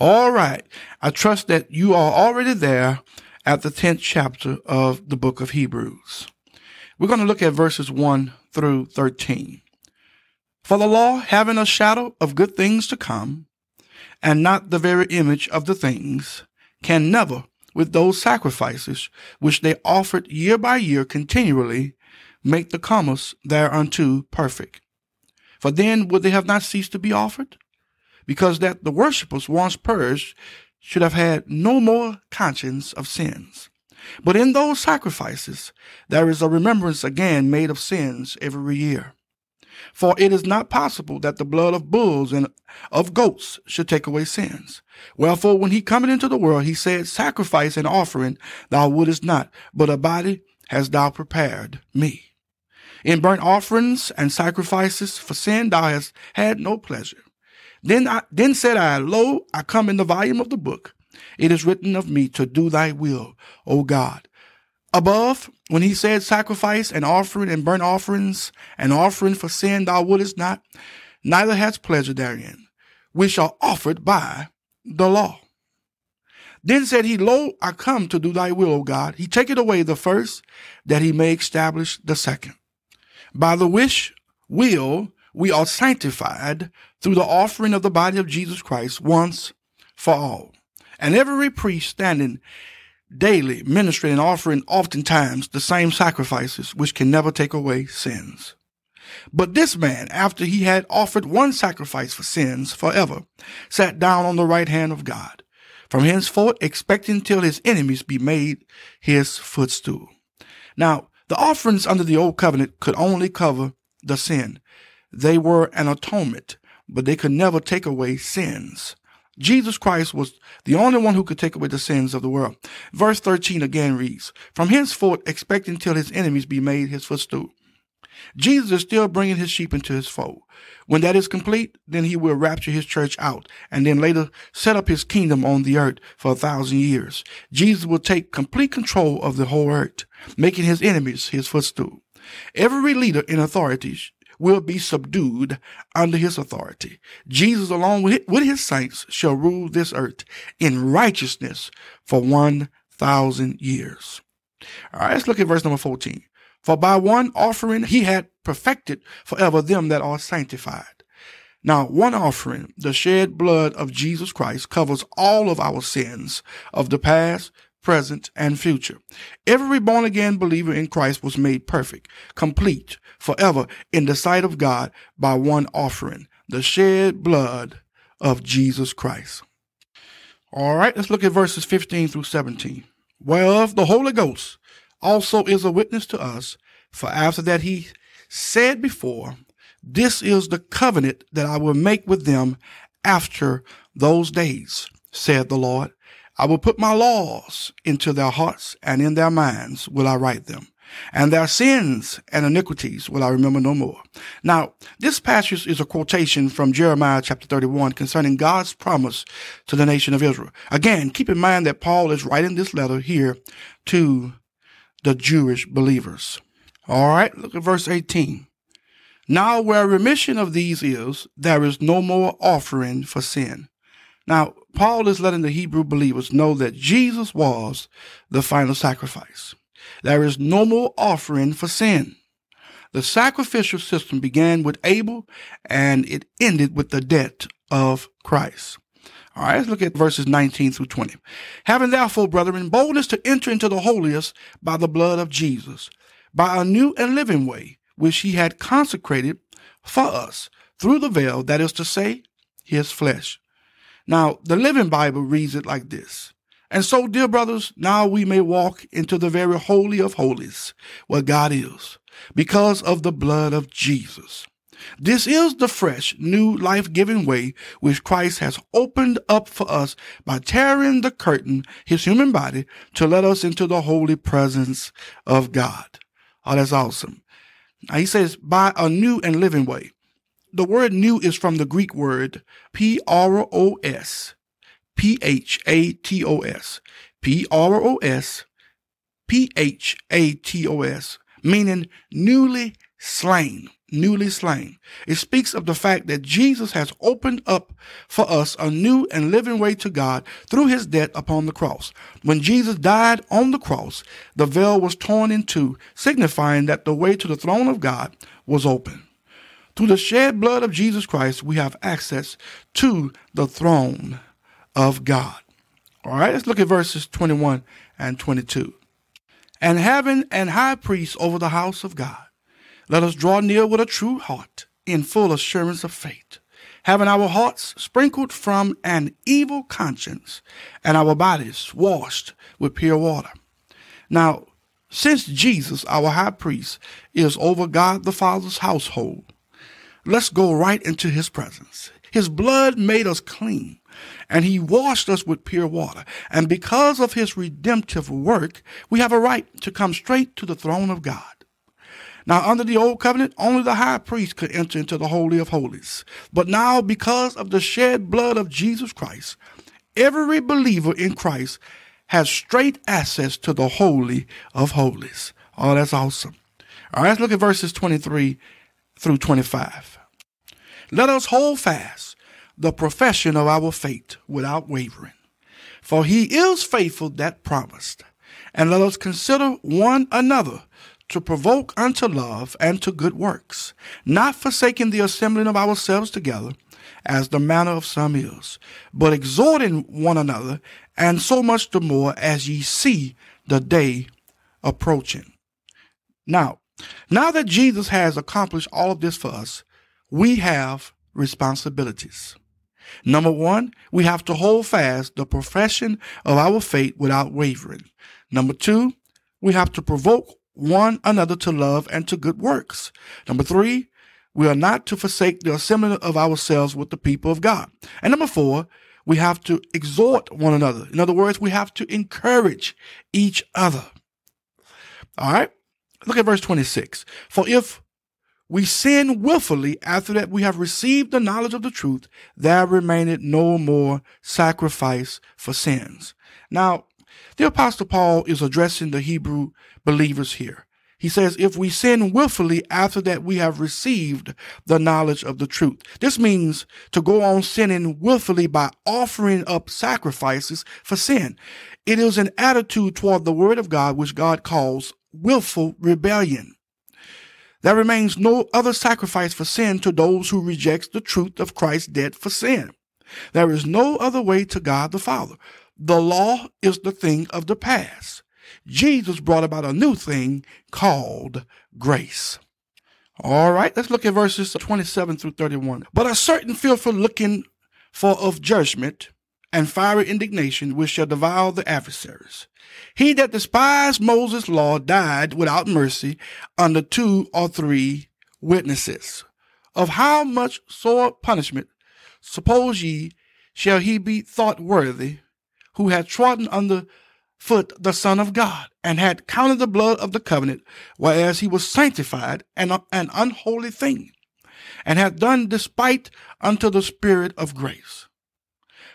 All right. I trust that you are already there at the 10th chapter of the book of Hebrews. We're going to look at verses 1 through 13. For the law, having a shadow of good things to come, and not the very image of the things, can never, with those sacrifices which they offered year by year continually, make the comers thereunto perfect. For then would they have not ceased to be offered? Because that the worshippers once purged should have had no more conscience of sins. But in those sacrifices, there is a remembrance again made of sins every year. For it is not possible that the blood of bulls and of goats should take away sins. Wherefore, when he cometh into the world, he said, Sacrifice and offering thou wouldest not, but a body hast thou prepared me. In burnt offerings and sacrifices for sin thou hast had no pleasure. Then I, then said I, Lo, I come in the volume of the book. It is written of me to do thy will, O God. Above, when he said sacrifice and offering and burnt offerings and offering for sin thou wouldest not, neither hast pleasure therein, which are offered by the law. Then said he, Lo, I come to do thy will, O God. He taketh away the first, that he may establish the second. By the which will we are sanctified through the offering of the body of Jesus Christ once for all. And every priest standing daily ministering and offering oftentimes the same sacrifices which can never take away sins. But this man, after he had offered one sacrifice for sins forever, sat down on the right hand of God, from henceforth expecting till his enemies be made his footstool. Now, the offerings under the old covenant could only cover the sin, they were an atonement, but they could never take away sins. Jesus Christ was the only one who could take away the sins of the world. Verse 13 again reads, From henceforth expecting till his enemies be made his footstool. Jesus is still bringing his sheep into his fold. When that is complete, then he will rapture his church out and then later set up his kingdom on the earth for a thousand years. Jesus will take complete control of the whole earth, making his enemies his footstool. Every leader in authority will be subdued under his authority. Jesus, along with his saints, shall rule this earth in righteousness for 1,000 years. All right, let's look at verse number 14. For by one offering he had perfected forever them that are sanctified. Now, one offering, the shed blood of Jesus Christ, covers all of our sins of the past, present, and future. Every born again believer in Christ was made perfect, complete, forever in the sight of God by one offering, the shed blood of Jesus Christ. All right, let's look at verses 15 through 17. Whereof the Holy Ghost also is a witness to us, for after that he said before, This is the covenant that I will make with them after those days, said the Lord. I will put my laws into their hearts and in their minds will I write them. And their sins and iniquities will I remember no more. Now, this passage is a quotation from Jeremiah chapter 31 concerning God's promise to the nation of Israel. Again, keep in mind that Paul is writing this letter here to the Jewish believers. All right, look at verse 18. Now, where remission of these is, there is no more offering for sin. Now, Paul is letting the Hebrew believers know that Jesus was the final sacrifice. There is no more offering for sin. The sacrificial system began with Abel and it ended with the death of Christ. All right, let's look at verses 19 through 20. Having therefore, brethren, boldness to enter into the holiest by the blood of Jesus, by a new and living way, which he had consecrated for us through the veil, that is to say, his flesh now, the Living Bible reads it like this. And so, dear brothers, now we may walk into the very holy of holies, where God is, because of the blood of Jesus. This is the fresh, new, life-giving way which Christ has opened up for us by tearing the curtain, his human body, to let us into the holy presence of God. Oh, that's awesome. Now he says, by a new and living way the word new is from the Greek word P R O S P H A T O S P R O S P H A T O S meaning newly slain, newly slain. It speaks of the fact that Jesus has opened up for us a new and living way to God through his death upon the cross. When Jesus died on the cross, the veil was torn in two, signifying that the way to the throne of God was open. Through the shed blood of Jesus Christ, we have access to the throne of God. All right, let's look at verses 21 and 22. And having an high priest over the house of God, let us draw near with a true heart in full assurance of faith, having our hearts sprinkled from an evil conscience and our bodies washed with pure water. Now, since Jesus, our high priest, is over God the Father's household, let's go right into his presence. His blood made us clean and he washed us with pure water. And because of his redemptive work, we have a right to come straight to the throne of God. Now, under the old covenant, only the high priest could enter into the Holy of Holies. But now, because of the shed blood of Jesus Christ, every believer in Christ has straight access to the Holy of Holies. Oh, that's awesome. All right, let's look at verses 23 through 25. Let us hold fast the profession of our faith without wavering. For he is faithful that promised. And let us consider one another to provoke unto love and to good works, not forsaking the assembling of ourselves together, as the manner of some is, but exhorting one another, and so much the more as ye see the day approaching. Now, now that Jesus has accomplished all of this for us, we have responsibilities. Number one, we have to hold fast the profession of our faith without wavering. Number two, we have to provoke one another to love and to good works. Number three, we are not to forsake the assembling of ourselves with the people of God. And number four, we have to exhort one another. In other words, we have to encourage each other. All right. Look at verse 26. For if we sin willfully after that we have received the knowledge of the truth, there remaineth no more sacrifice for sins. Now, the apostle Paul is addressing the Hebrew believers here. He says, if we sin willfully after that we have received the knowledge of the truth. This means to go on sinning willfully by offering up sacrifices for sin. It is an attitude toward the word of God, which God calls willful rebellion. There remains no other sacrifice for sin to those who reject the truth of Christ's death for sin. There is no other way to God the Father. The law is the thing of the past. Jesus brought about a new thing called grace. All right, let's look at verses 27 through 31. But a certain fearful looking for of judgment and fiery indignation which shall devour the adversaries. He that despised Moses' law died without mercy under two or three witnesses. Of how much sore punishment, suppose ye, shall he be thought worthy, who had trodden under foot the Son of God, and had counted the blood of the covenant, whereas he was sanctified and an unholy thing, and hath done despite unto the Spirit of grace.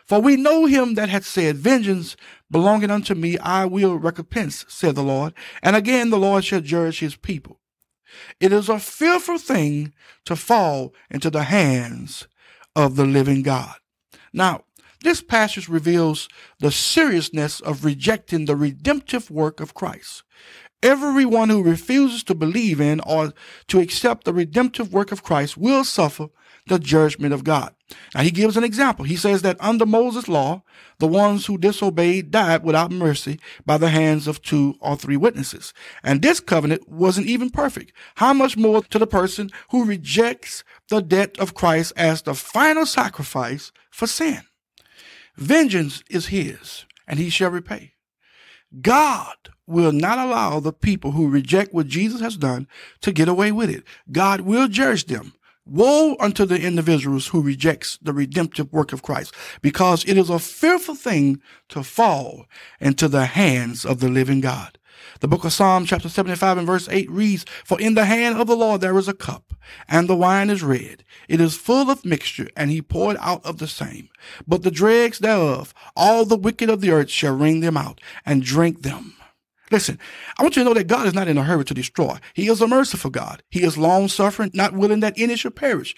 For we know him that hath said, Vengeance belonging unto me, I will recompense, said the Lord. And again the Lord shall judge his people. It is a fearful thing to fall into the hands of the living God. Now, this passage reveals the seriousness of rejecting the redemptive work of Christ. Everyone who refuses to believe in or to accept the redemptive work of Christ will suffer the judgment of God. Now he gives an example. He says that under Moses' law, the ones who disobeyed died without mercy by the hands of two or three witnesses. And this covenant wasn't even perfect. How much more to the person who rejects the death of Christ as the final sacrifice for sin? Vengeance is his, and he shall repay. God will not allow the people who reject what Jesus has done to get away with it. God will judge them. Woe unto the individuals who rejects the redemptive work of Christ, because it is a fearful thing to fall into the hands of the living God. The book of Psalm chapter 75 and verse 8 reads, For in the hand of the Lord there is a cup, and the wine is red. It is full of mixture, and he poured out of the same. But the dregs thereof, all the wicked of the earth shall wring them out, and drink them. Listen, I want you to know that God is not in a hurry to destroy. He is a merciful God. He is long suffering, not willing that any should perish.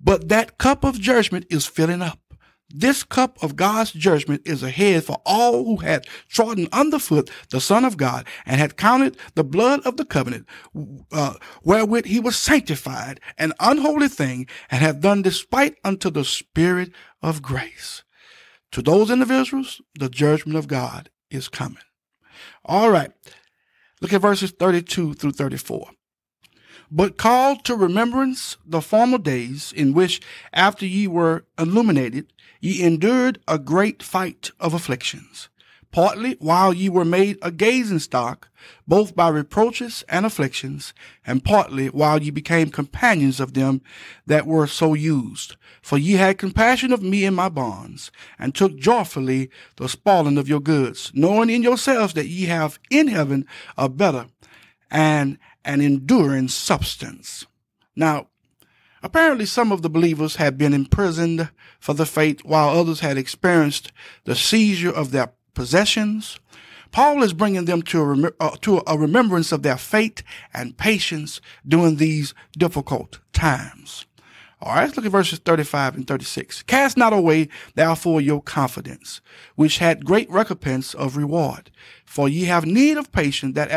But that cup of judgment is filling up. This cup of God's judgment is ahead for all who had trodden underfoot the Son of God and had counted the blood of the covenant uh, wherewith he was sanctified an unholy thing and have done despite unto the Spirit of grace. To those individuals, the judgment of God is coming. All right. Look at verses 32 through 34 but call to remembrance the former days in which, after ye were illuminated, ye endured a great fight of afflictions, partly while ye were made a gazing stock, both by reproaches and afflictions, and partly while ye became companions of them that were so used. For ye had compassion of me in my bonds, and took joyfully the spoiling of your goods, knowing in yourselves that ye have in heaven a better and an enduring substance. Now, Apparently, some of the believers had been imprisoned for the faith, while others had experienced the seizure of their possessions. Paul is bringing them to a, rem- uh, to a remembrance of their faith and patience during these difficult times. All right, let's look at verses 35 and 36. Cast not away, therefore, your confidence, which had great recompense of reward. For ye have need of patience, that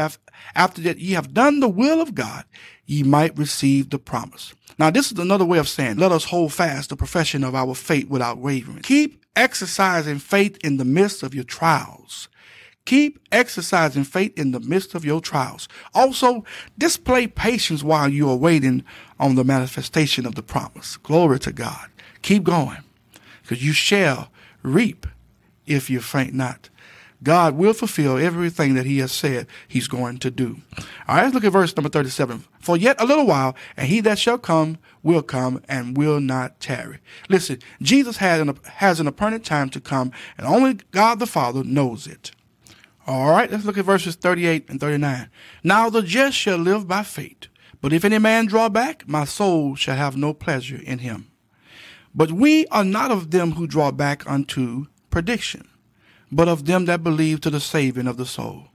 after that ye have done the will of God, ye might receive the promise. Now, this is another way of saying, let us hold fast the profession of our faith without wavering. Keep exercising faith in the midst of your trials. Keep exercising faith in the midst of your trials. Also, display patience while you are waiting on the manifestation of the promise. Glory to God. Keep going, because you shall reap if you faint not. God will fulfill everything that he has said he's going to do. All right, let's look at verse number 37. For yet a little while, and he that shall come will come and will not tarry. Listen, Jesus had an, has an appointed time to come, and only God the Father knows it. All right, let's look at verses 38 and 39. Now the just shall live by faith, but if any man draw back, my soul shall have no pleasure in him. But we are not of them who draw back unto perdition but of them that believe to the saving of the soul.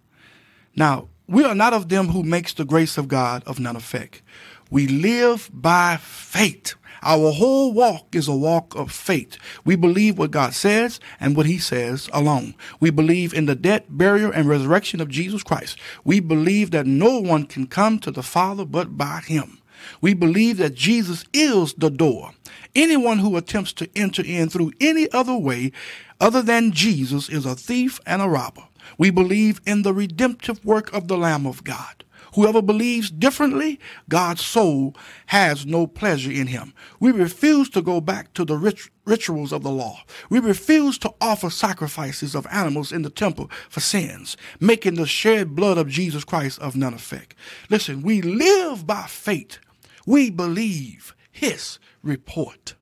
Now, we are not of them who makes the grace of God of none effect. We live by faith. Our whole walk is a walk of faith. We believe what God says and what he says alone. We believe in the death, burial, and resurrection of Jesus Christ. We believe that no one can come to the Father but by him. We believe that Jesus is the door. Anyone who attempts to enter in through any other way other than Jesus is a thief and a robber. We believe in the redemptive work of the Lamb of God. Whoever believes differently, God's soul has no pleasure in him. We refuse to go back to the rit- rituals of the law. We refuse to offer sacrifices of animals in the temple for sins, making the shed blood of Jesus Christ of none effect. Listen, we live by faith. We believe his report.